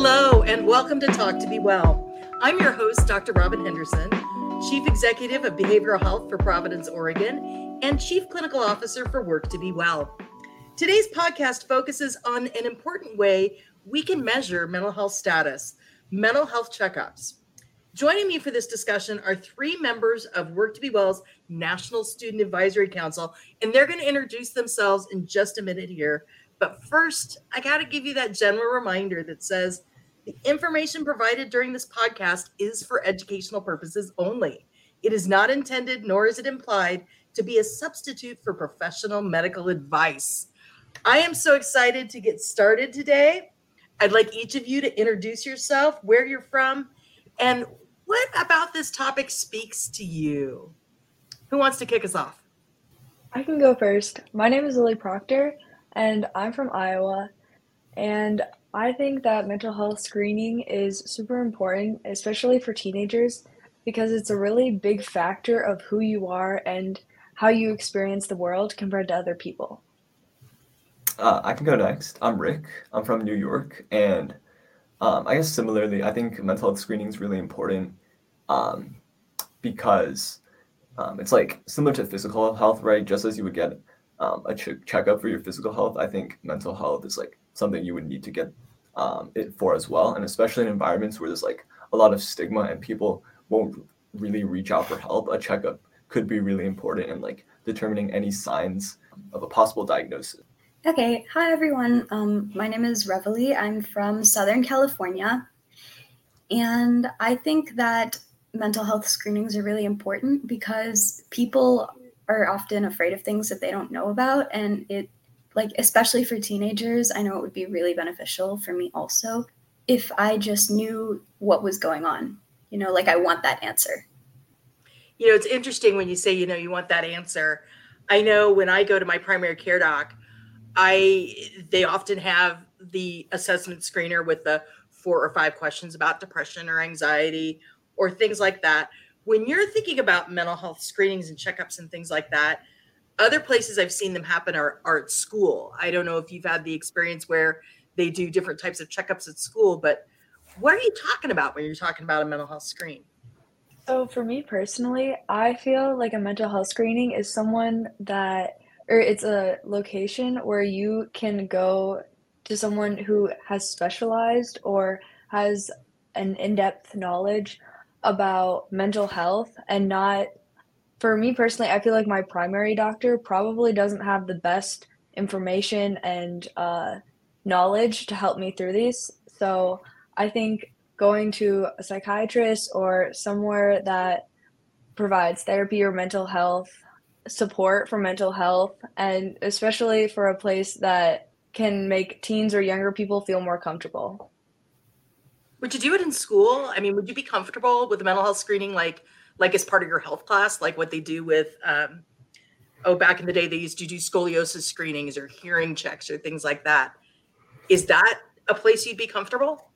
Hello, and welcome to Talk to Be Well. I'm your host, Dr. Robin Henderson, Chief Executive of Behavioral Health for Providence, Oregon, and Chief Clinical Officer for Work to Be Well. Today's podcast focuses on an important way we can measure mental health status mental health checkups. Joining me for this discussion are three members of Work to Be Well's National Student Advisory Council, and they're going to introduce themselves in just a minute here. But first, I got to give you that general reminder that says the information provided during this podcast is for educational purposes only. It is not intended, nor is it implied, to be a substitute for professional medical advice. I am so excited to get started today. I'd like each of you to introduce yourself, where you're from, and what about this topic speaks to you. Who wants to kick us off? I can go first. My name is Lily Proctor and I'm from Iowa. And I think that mental health screening is super important, especially for teenagers, because it's a really big factor of who you are and how you experience the world compared to other people. Uh, I can go next. I'm Rick. I'm from New York. And um, I guess similarly, I think mental health screening is really important um, because um, it's like similar to physical health, right? Just as you would get um, a ch- checkup for your physical health, I think mental health is like something you would need to get um, it for as well. And especially in environments where there's like a lot of stigma and people won't really reach out for help, a checkup could be really important in like determining any signs of a possible diagnosis. Okay, hi everyone. Um, my name is Reveille. I'm from Southern California. And I think that mental health screenings are really important because people are often afraid of things that they don't know about and it like especially for teenagers i know it would be really beneficial for me also if i just knew what was going on you know like i want that answer. You know it's interesting when you say you know you want that answer. I know when i go to my primary care doc i they often have the assessment screener with the four or five questions about depression or anxiety or things like that. When you're thinking about mental health screenings and checkups and things like that, other places I've seen them happen are, are at school. I don't know if you've had the experience where they do different types of checkups at school, but what are you talking about when you're talking about a mental health screen? So, for me personally, I feel like a mental health screening is someone that, or it's a location where you can go to someone who has specialized or has an in depth knowledge about mental health and not for me personally i feel like my primary doctor probably doesn't have the best information and uh, knowledge to help me through these so i think going to a psychiatrist or somewhere that provides therapy or mental health support for mental health and especially for a place that can make teens or younger people feel more comfortable would you do it in school? I mean, would you be comfortable with the mental health screening, like like as part of your health class, like what they do with? Um, oh, back in the day, they used to do scoliosis screenings or hearing checks or things like that. Is that a place you'd be comfortable?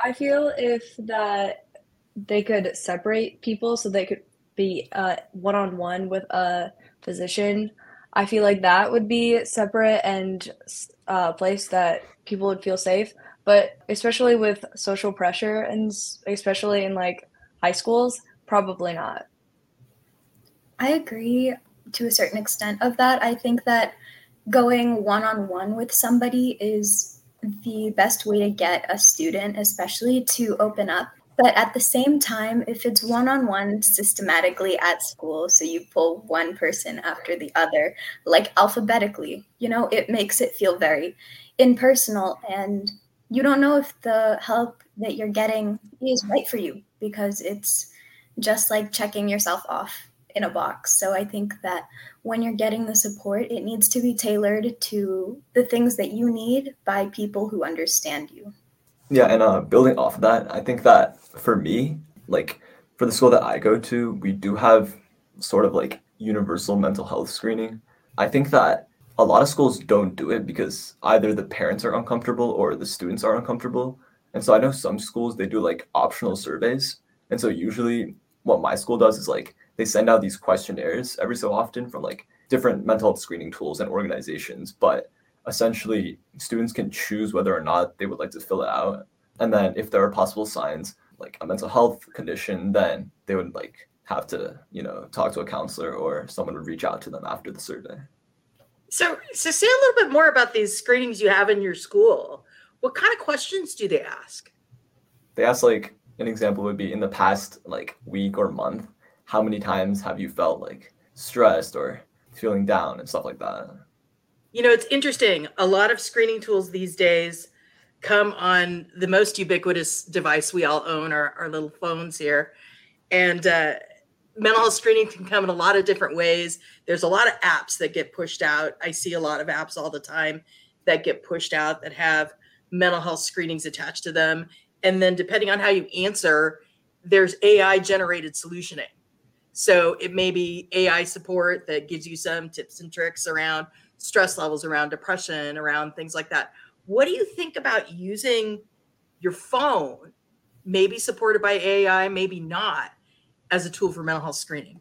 I feel if that they could separate people so they could be one on one with a physician. I feel like that would be separate and a place that people would feel safe but especially with social pressure and especially in like high schools probably not. I agree to a certain extent of that. I think that going one-on-one with somebody is the best way to get a student especially to open up. But at the same time if it's one-on-one systematically at school so you pull one person after the other like alphabetically you know it makes it feel very impersonal and you don't know if the help that you're getting is right for you because it's just like checking yourself off in a box. So I think that when you're getting the support, it needs to be tailored to the things that you need by people who understand you. Yeah, and uh, building off of that, I think that for me, like for the school that I go to, we do have sort of like universal mental health screening. I think that a lot of schools don't do it because either the parents are uncomfortable or the students are uncomfortable. And so I know some schools they do like optional surveys. And so usually what my school does is like they send out these questionnaires every so often from like different mental health screening tools and organizations, but essentially students can choose whether or not they would like to fill it out. And then if there are possible signs like a mental health condition, then they would like have to, you know, talk to a counselor or someone would reach out to them after the survey. So, so say a little bit more about these screenings you have in your school. What kind of questions do they ask? They ask like an example would be in the past like week or month, how many times have you felt like stressed or feeling down and stuff like that? You know, it's interesting. A lot of screening tools these days come on the most ubiquitous device we all own, our, our little phones here. And uh, mental health screening can come in a lot of different ways. There's a lot of apps that get pushed out. I see a lot of apps all the time that get pushed out that have mental health screenings attached to them. And then, depending on how you answer, there's AI generated solutioning. So it may be AI support that gives you some tips and tricks around stress levels, around depression, around things like that. What do you think about using your phone, maybe supported by AI, maybe not, as a tool for mental health screening?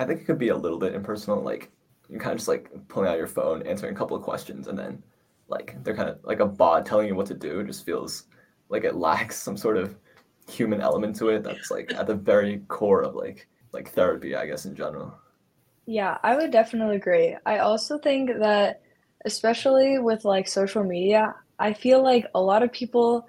I think it could be a little bit impersonal, like you're kind of just like pulling out your phone, answering a couple of questions, and then like they're kind of like a bot telling you what to do. It just feels like it lacks some sort of human element to it that's like at the very core of like like therapy, I guess in general. Yeah, I would definitely agree. I also think that especially with like social media, I feel like a lot of people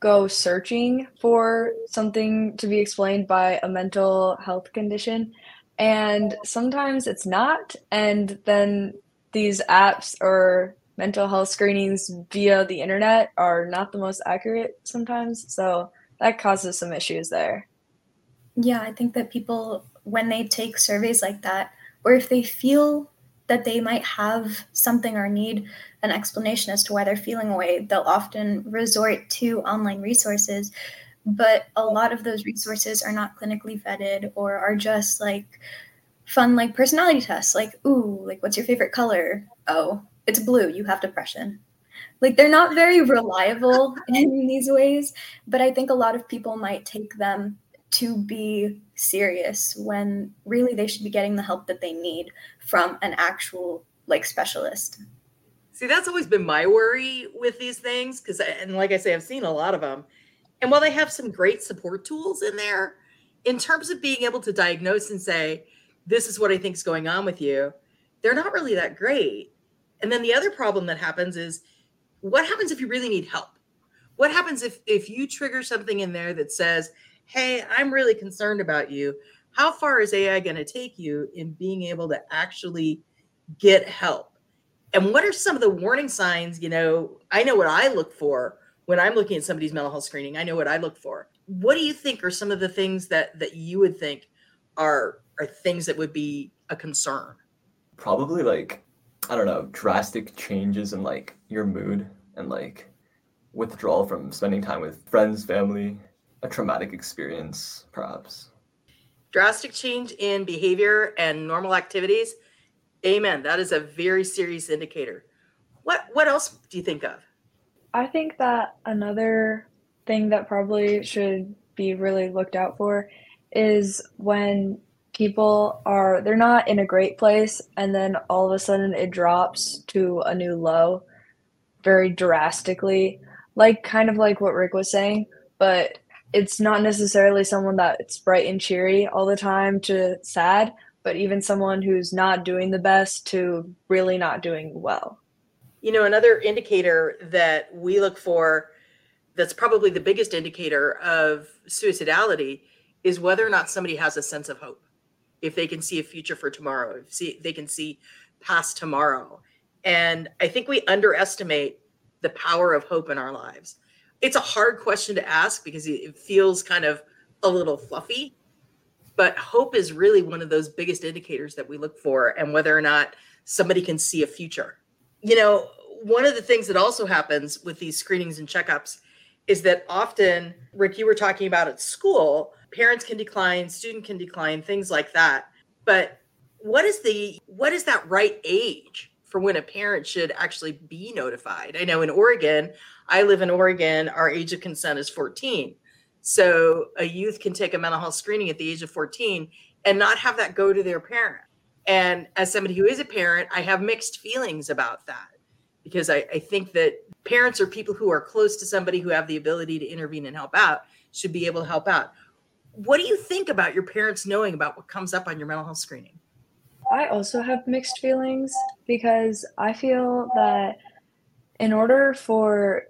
go searching for something to be explained by a mental health condition and sometimes it's not and then these apps or mental health screenings via the internet are not the most accurate sometimes so that causes some issues there yeah i think that people when they take surveys like that or if they feel that they might have something or need an explanation as to why they're feeling away, they'll often resort to online resources. But a lot of those resources are not clinically vetted or are just like fun, like personality tests, like, ooh, like, what's your favorite color? Oh, it's blue, you have depression. Like, they're not very reliable in these ways, but I think a lot of people might take them to be serious when really they should be getting the help that they need from an actual like specialist. See, that's always been my worry with these things because, and like I say, I've seen a lot of them. And while they have some great support tools in there, in terms of being able to diagnose and say, this is what I think is going on with you, they're not really that great. And then the other problem that happens is what happens if you really need help? What happens if if you trigger something in there that says, hey, I'm really concerned about you. How far is AI going to take you in being able to actually get help? And what are some of the warning signs? You know, I know what I look for when I'm looking at somebody's mental health screening. I know what I look for. What do you think are some of the things that that you would think are are things that would be a concern? Probably like I don't know, drastic changes in like your mood and like withdrawal from spending time with friends, family, a traumatic experience, perhaps. Drastic change in behavior and normal activities. Amen. That is a very serious indicator. What what else do you think of? I think that another thing that probably should be really looked out for is when people are they're not in a great place and then all of a sudden it drops to a new low very drastically like kind of like what Rick was saying but it's not necessarily someone that's bright and cheery all the time to sad, but even someone who's not doing the best to really not doing well. You know, another indicator that we look for that's probably the biggest indicator of suicidality is whether or not somebody has a sense of hope. If they can see a future for tomorrow, if see, they can see past tomorrow. And I think we underestimate the power of hope in our lives it's a hard question to ask because it feels kind of a little fluffy but hope is really one of those biggest indicators that we look for and whether or not somebody can see a future you know one of the things that also happens with these screenings and checkups is that often rick you were talking about at school parents can decline student can decline things like that but what is the what is that right age for when a parent should actually be notified i know in oregon I live in Oregon. Our age of consent is 14. So a youth can take a mental health screening at the age of 14 and not have that go to their parent. And as somebody who is a parent, I have mixed feelings about that because I, I think that parents or people who are close to somebody who have the ability to intervene and help out should be able to help out. What do you think about your parents knowing about what comes up on your mental health screening? I also have mixed feelings because I feel that in order for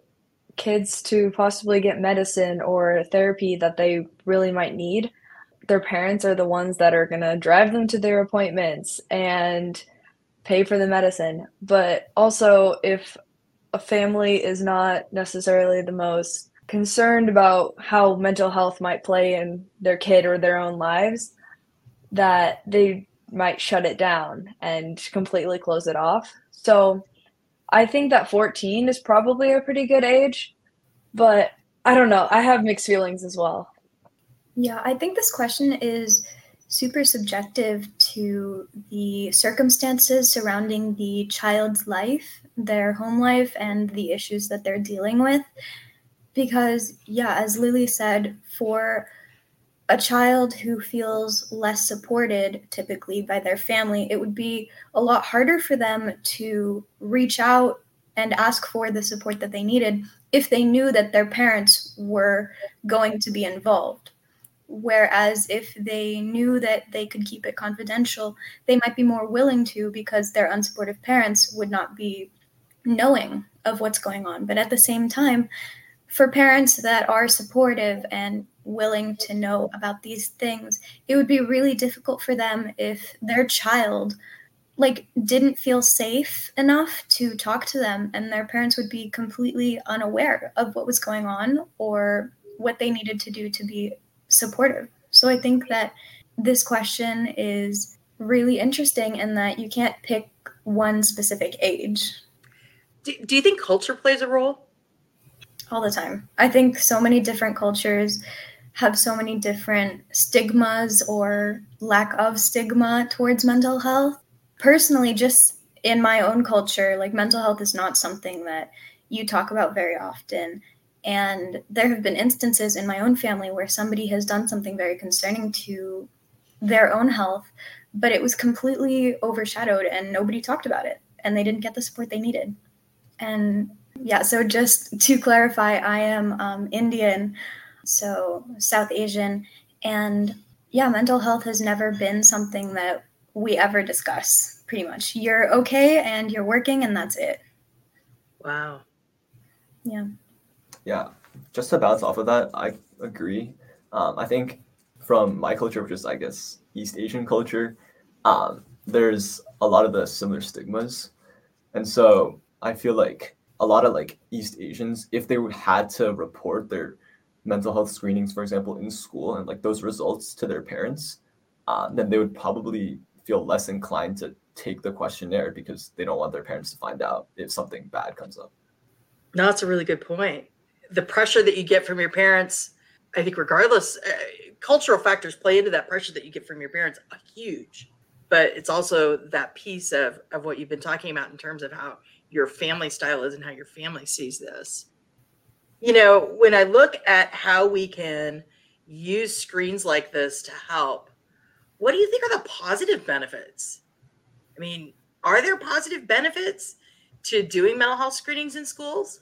kids to possibly get medicine or therapy that they really might need, their parents are the ones that are going to drive them to their appointments and pay for the medicine. But also, if a family is not necessarily the most concerned about how mental health might play in their kid or their own lives, that they might shut it down and completely close it off. So I think that 14 is probably a pretty good age, but I don't know. I have mixed feelings as well. Yeah, I think this question is super subjective to the circumstances surrounding the child's life, their home life, and the issues that they're dealing with. Because, yeah, as Lily said, for a child who feels less supported typically by their family, it would be a lot harder for them to reach out and ask for the support that they needed if they knew that their parents were going to be involved. Whereas if they knew that they could keep it confidential, they might be more willing to because their unsupportive parents would not be knowing of what's going on. But at the same time, for parents that are supportive and willing to know about these things, it would be really difficult for them if their child like didn't feel safe enough to talk to them and their parents would be completely unaware of what was going on or what they needed to do to be supportive. So I think that this question is really interesting in that you can't pick one specific age. Do, do you think culture plays a role? All the time. I think so many different cultures have so many different stigmas or lack of stigma towards mental health. Personally, just in my own culture, like mental health is not something that you talk about very often. And there have been instances in my own family where somebody has done something very concerning to their own health, but it was completely overshadowed and nobody talked about it and they didn't get the support they needed. And yeah, so just to clarify, I am um, Indian so South Asian. And yeah, mental health has never been something that we ever discuss, pretty much. You're okay and you're working, and that's it. Wow. Yeah. Yeah. Just to bounce off of that, I agree. Um, I think from my culture, which is, I guess, East Asian culture, um, there's a lot of the similar stigmas. And so I feel like a lot of like East Asians, if they had to report their mental health screenings, for example, in school and like those results to their parents, uh, then they would probably feel less inclined to take the questionnaire because they don't want their parents to find out if something bad comes up. No, that's a really good point. The pressure that you get from your parents, I think, regardless, uh, cultural factors play into that pressure that you get from your parents, uh, huge. But it's also that piece of, of what you've been talking about in terms of how your family style is and how your family sees this you know, when I look at how we can use screens like this to help, what do you think are the positive benefits? I mean, are there positive benefits to doing mental health screenings in schools?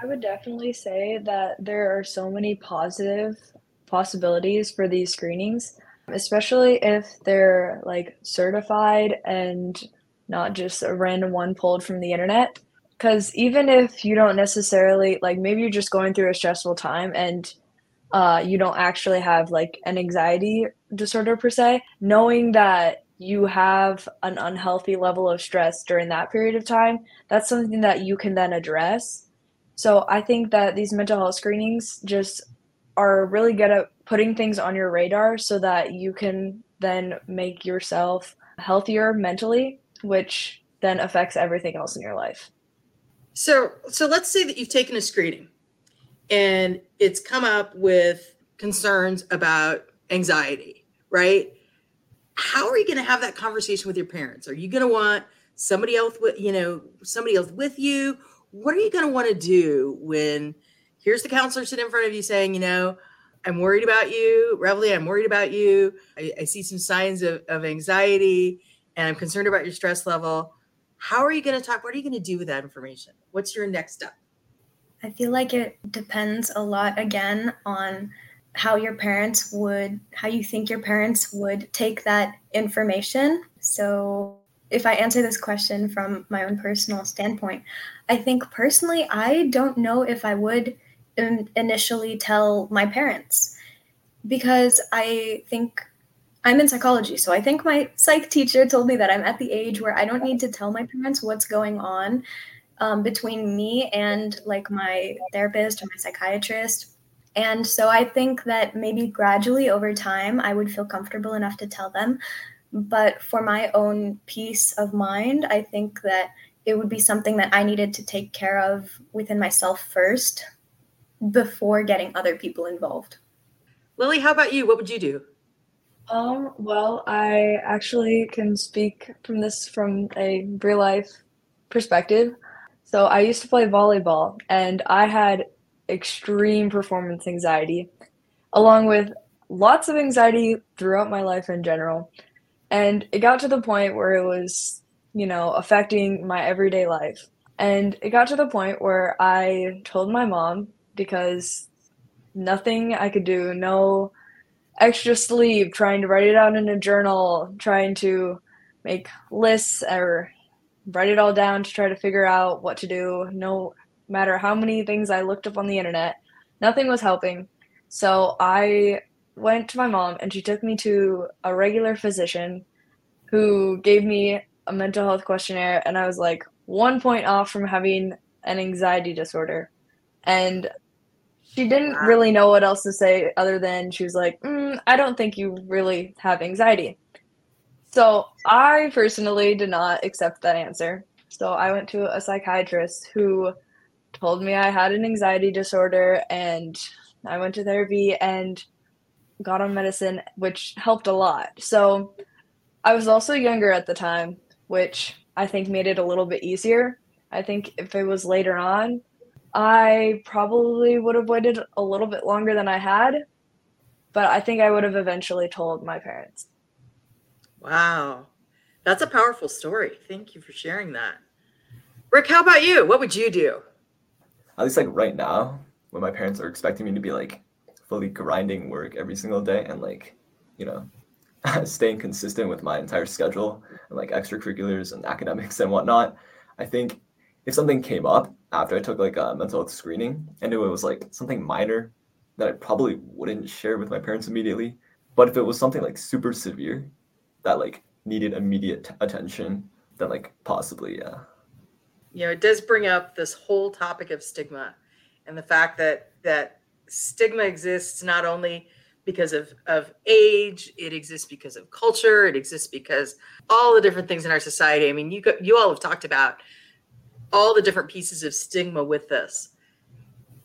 I would definitely say that there are so many positive possibilities for these screenings, especially if they're like certified and not just a random one pulled from the internet. Because even if you don't necessarily like maybe you're just going through a stressful time and uh, you don't actually have like an anxiety disorder per se knowing that you have an unhealthy level of stress during that period of time that's something that you can then address. So i think that these mental health screenings just are really good at putting things on your radar so that you can then make yourself healthier mentally which then affects everything else in your life so, so let's say that you've taken a screening and it's come up with concerns about anxiety, right? How are you going to have that conversation with your parents? Are you going to want somebody else with, you know, somebody else with you? What are you going to want to do when here's the counselor sitting in front of you saying, you know, I'm worried about you, Reveille, I'm worried about you. I, I see some signs of, of anxiety and I'm concerned about your stress level How are you going to talk? What are you going to do with that information? What's your next step? I feel like it depends a lot again on how your parents would, how you think your parents would take that information. So, if I answer this question from my own personal standpoint, I think personally, I don't know if I would initially tell my parents because I think I'm in psychology. So I think my psych teacher told me that I'm at the age where I don't need to tell my parents what's going on um, between me and like my therapist or my psychiatrist. And so I think that maybe gradually over time, I would feel comfortable enough to tell them. But for my own peace of mind, I think that it would be something that I needed to take care of within myself first before getting other people involved. Lily, how about you? What would you do? Um, well, I actually can speak from this from a real life perspective. So I used to play volleyball and I had extreme performance anxiety, along with lots of anxiety throughout my life in general. And it got to the point where it was, you know, affecting my everyday life. And it got to the point where I told my mom because nothing I could do, no extra sleep, trying to write it out in a journal, trying to make lists or write it all down to try to figure out what to do. No matter how many things I looked up on the internet, nothing was helping. So I went to my mom and she took me to a regular physician who gave me a mental health questionnaire and I was like one point off from having an anxiety disorder. And she didn't really know what else to say other than she was like, mm, I don't think you really have anxiety. So I personally did not accept that answer. So I went to a psychiatrist who told me I had an anxiety disorder and I went to therapy and got on medicine, which helped a lot. So I was also younger at the time, which I think made it a little bit easier. I think if it was later on, I probably would have waited a little bit longer than I had, but I think I would have eventually told my parents. Wow. That's a powerful story. Thank you for sharing that. Rick, how about you? What would you do? At least like right now, when my parents are expecting me to be like fully grinding work every single day and like, you know, staying consistent with my entire schedule and like extracurriculars and academics and whatnot, I think if something came up after I took like a mental health screening I knew it was like something minor that I probably wouldn't share with my parents immediately, but if it was something like super severe that like needed immediate attention, then like possibly, yeah. You know, it does bring up this whole topic of stigma and the fact that that stigma exists not only because of of age it exists because of culture it exists because all the different things in our society i mean you you all have talked about all the different pieces of stigma with this.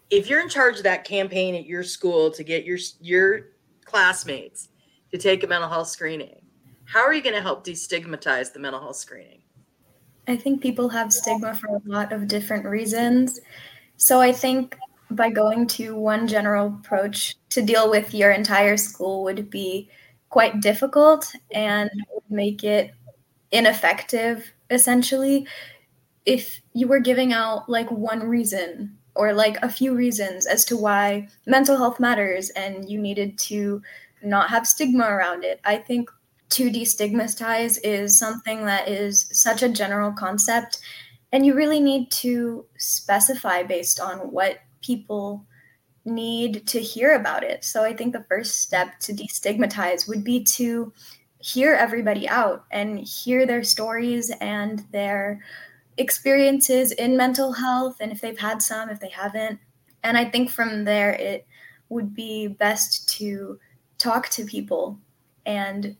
If you're in charge of that campaign at your school to get your your classmates to take a mental health screening how are you going to help destigmatize the mental health screening? I think people have stigma for a lot of different reasons. So i think by going to one general approach to deal with your entire school would be quite difficult and would make it ineffective essentially if you were giving out like one reason or like a few reasons as to why mental health matters and you needed to not have stigma around it i think to destigmatize is something that is such a general concept and you really need to specify based on what people need to hear about it. So I think the first step to destigmatize would be to hear everybody out and hear their stories and their experiences in mental health and if they've had some, if they haven't. And I think from there, it would be best to talk to people and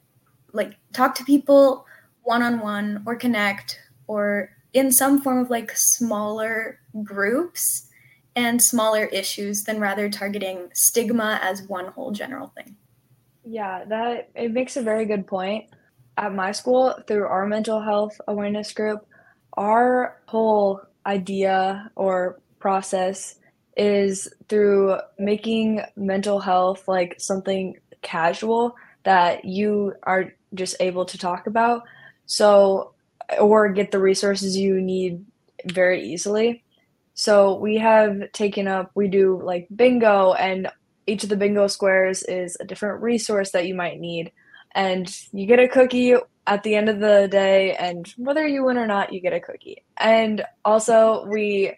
like talk to people one on one or connect or in some form of like smaller groups and smaller issues than rather targeting stigma as one whole general thing. Yeah, that it makes a very good point. At my school, through our mental health awareness group, our whole idea or process is through making mental health like something casual that you are just able to talk about. So or get the resources you need very easily. So we have taken up, we do like bingo, and each of the bingo squares is a different resource that you might need. And you get a cookie at the end of the day, and whether you win or not, you get a cookie. And also, we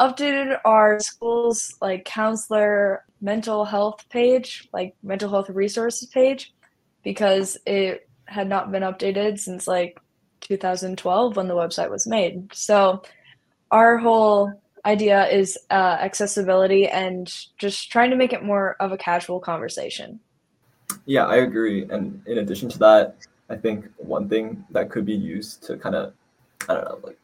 updated our school's like counselor mental health page, like mental health resources page, because it had not been updated since like 2012 when the website was made. So our whole idea is uh, accessibility and just trying to make it more of a casual conversation. Yeah, I agree. And in addition to that, I think one thing that could be used to kind of, I don't know, like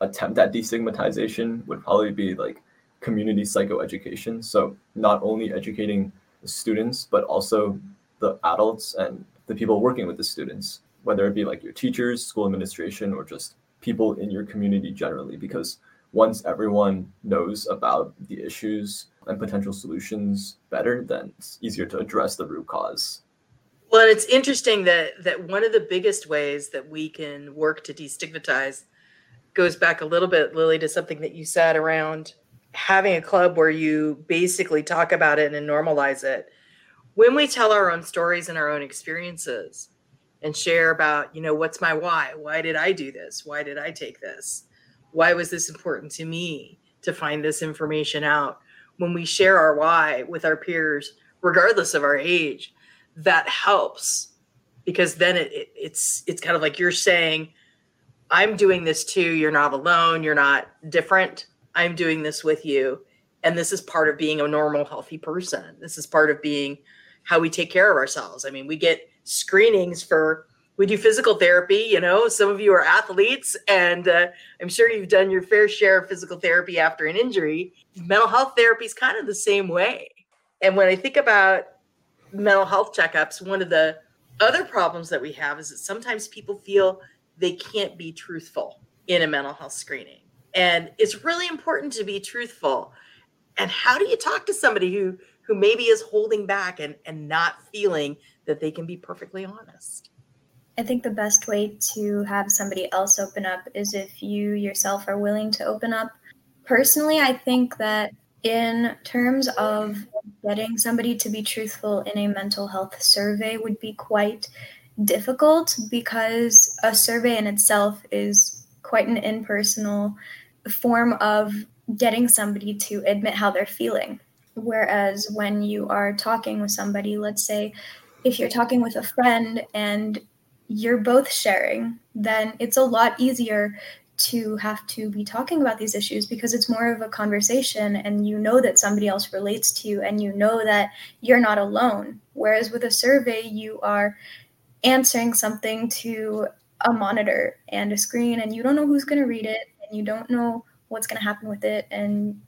attempt at destigmatization would probably be like community psychoeducation. So not only educating the students, but also the adults and the people working with the students, whether it be like your teachers, school administration, or just people in your community generally, because once everyone knows about the issues and potential solutions better, then it's easier to address the root cause. Well, it's interesting that that one of the biggest ways that we can work to destigmatize goes back a little bit, Lily, to something that you said around having a club where you basically talk about it and normalize it. When we tell our own stories and our own experiences and share about, you know, what's my why? Why did I do this? Why did I take this? Why was this important to me to find this information out? When we share our why with our peers regardless of our age that helps because then it, it, it's it's kind of like you're saying i'm doing this too. You're not alone. You're not different. I'm doing this with you. And this is part of being a normal healthy person. This is part of being how we take care of ourselves. I mean we get screenings for we do physical therapy you know some of you are athletes and uh, i'm sure you've done your fair share of physical therapy after an injury. Mental health therapy is kind of the same way. And when i think about mental health checkups one of the other problems that we have is that sometimes people feel they can't be truthful in a mental health screening. And it's really important to be truthful. And how do you talk to somebody who who maybe is holding back and and not feeling that they can be perfectly honest I think the best way to have somebody else open up is if you yourself are willing to open up. Personally, I think that in terms of getting somebody to be truthful in a mental health survey would be quite difficult because a survey in itself is quite an impersonal form of getting somebody to admit how they're feeling. Whereas when you are talking with somebody, let's say if you're talking with a friend and you're both sharing, then it's a lot easier to have to be talking about these issues because it's more of a conversation and you know that somebody else relates to you and you know that you're not alone. Whereas with a survey, you are answering something to a monitor and a screen and you don't know who's going to read it and you don't know what's going to happen with it. And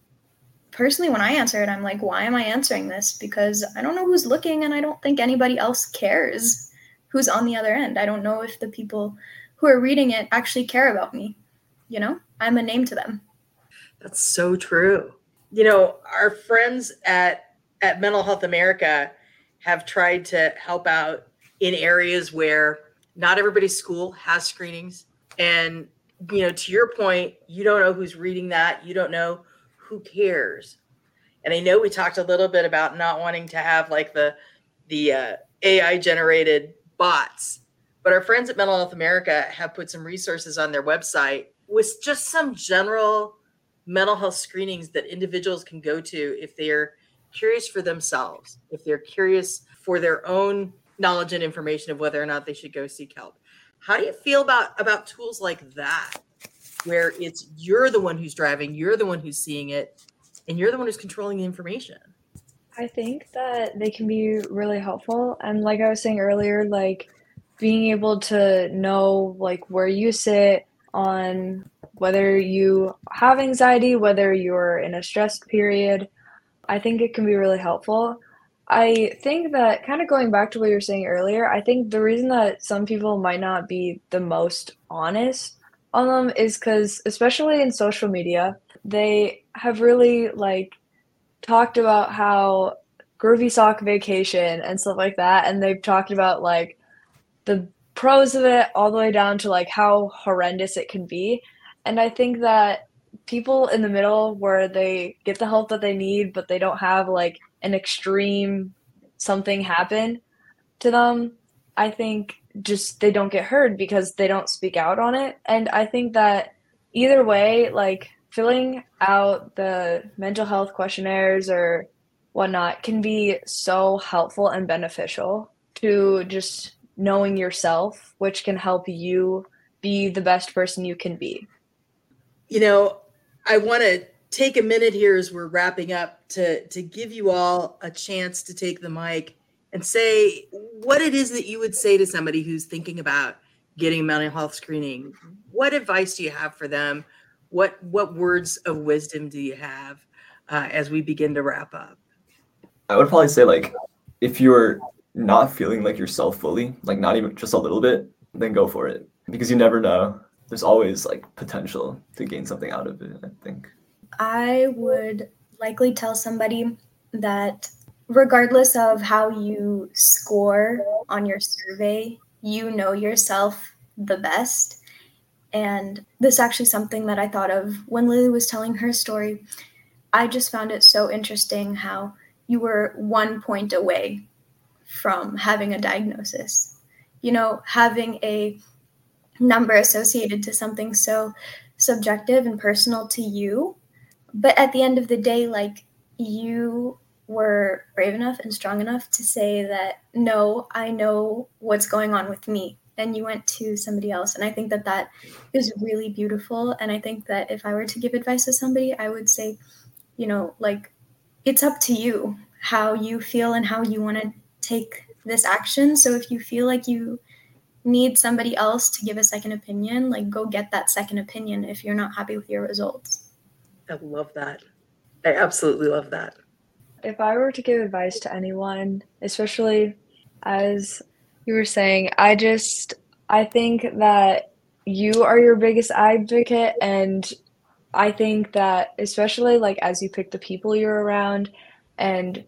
personally, when I answer it, I'm like, why am I answering this? Because I don't know who's looking and I don't think anybody else cares who's on the other end. I don't know if the people who are reading it actually care about me. You know, I'm a name to them. That's so true. You know, our friends at at Mental Health America have tried to help out in areas where not everybody's school has screenings and you know to your point you don't know who's reading that you don't know who cares and i know we talked a little bit about not wanting to have like the the uh, ai generated bots. But our friends at Mental Health America have put some resources on their website with just some general mental health screenings that individuals can go to if they're curious for themselves, if they're curious for their own knowledge and information of whether or not they should go seek help. How do you feel about about tools like that where it's you're the one who's driving, you're the one who's seeing it, and you're the one who's controlling the information? I think that they can be really helpful. And like I was saying earlier, like being able to know like where you sit on whether you have anxiety, whether you're in a stressed period, I think it can be really helpful. I think that kind of going back to what you were saying earlier, I think the reason that some people might not be the most honest on them is because, especially in social media, they have really like talked about how groovy sock vacation and stuff like that and they've talked about like the pros of it all the way down to like how horrendous it can be. And I think that people in the middle where they get the help that they need, but they don't have like an extreme something happen to them, I think just they don't get heard because they don't speak out on it. And I think that either way, like filling out the mental health questionnaires or whatnot can be so helpful and beneficial to just knowing yourself, which can help you be the best person you can be. You know, I want to take a minute here as we're wrapping up to to give you all a chance to take the mic and say what it is that you would say to somebody who's thinking about getting mental health screening. What advice do you have for them? What what words of wisdom do you have uh, as we begin to wrap up? I would probably say like if you're not feeling like yourself fully, like not even just a little bit, then go for it because you never know. There's always like potential to gain something out of it, I think. I would likely tell somebody that regardless of how you score on your survey, you know yourself the best. And this is actually something that I thought of when Lily was telling her story. I just found it so interesting how you were one point away from having a diagnosis. You know, having a number associated to something so subjective and personal to you. But at the end of the day, like you were brave enough and strong enough to say that, no, I know what's going on with me. And you went to somebody else. And I think that that is really beautiful. And I think that if I were to give advice to somebody, I would say, you know, like it's up to you how you feel and how you want to take this action. So if you feel like you need somebody else to give a second opinion, like go get that second opinion if you're not happy with your results. I love that. I absolutely love that. If I were to give advice to anyone, especially as you were saying, I just I think that you are your biggest advocate and I think that especially like as you pick the people you're around and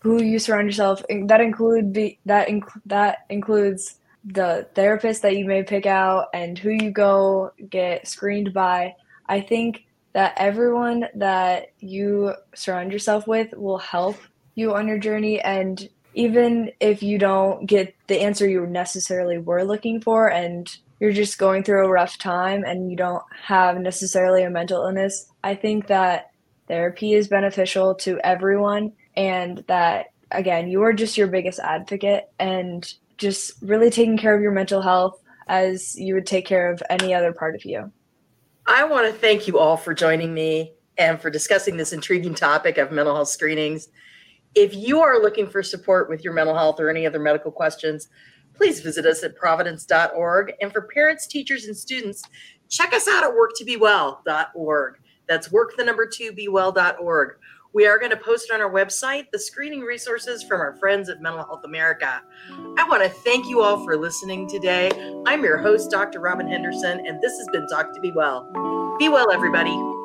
who you surround yourself that include the that inc- that includes the therapist that you may pick out and who you go get screened by. I think that everyone that you surround yourself with will help you on your journey and even if you don't get the answer you necessarily were looking for and you're just going through a rough time and you don't have necessarily a mental illness i think that therapy is beneficial to everyone and that again you are just your biggest advocate and just really taking care of your mental health as you would take care of any other part of you. I want to thank you all for joining me and for discussing this intriguing topic of mental health screenings if you are looking for support with your mental health or any other medical questions please visit us at providence.org and for parents teachers and students check us out at worktobewell.org that's work the number two be well.org we are going to post on our website the screening resources from our friends at Mental Health America. I want to thank you all for listening today. I'm your host, Dr. Robin Henderson, and this has been Talk to Be Well. Be well, everybody.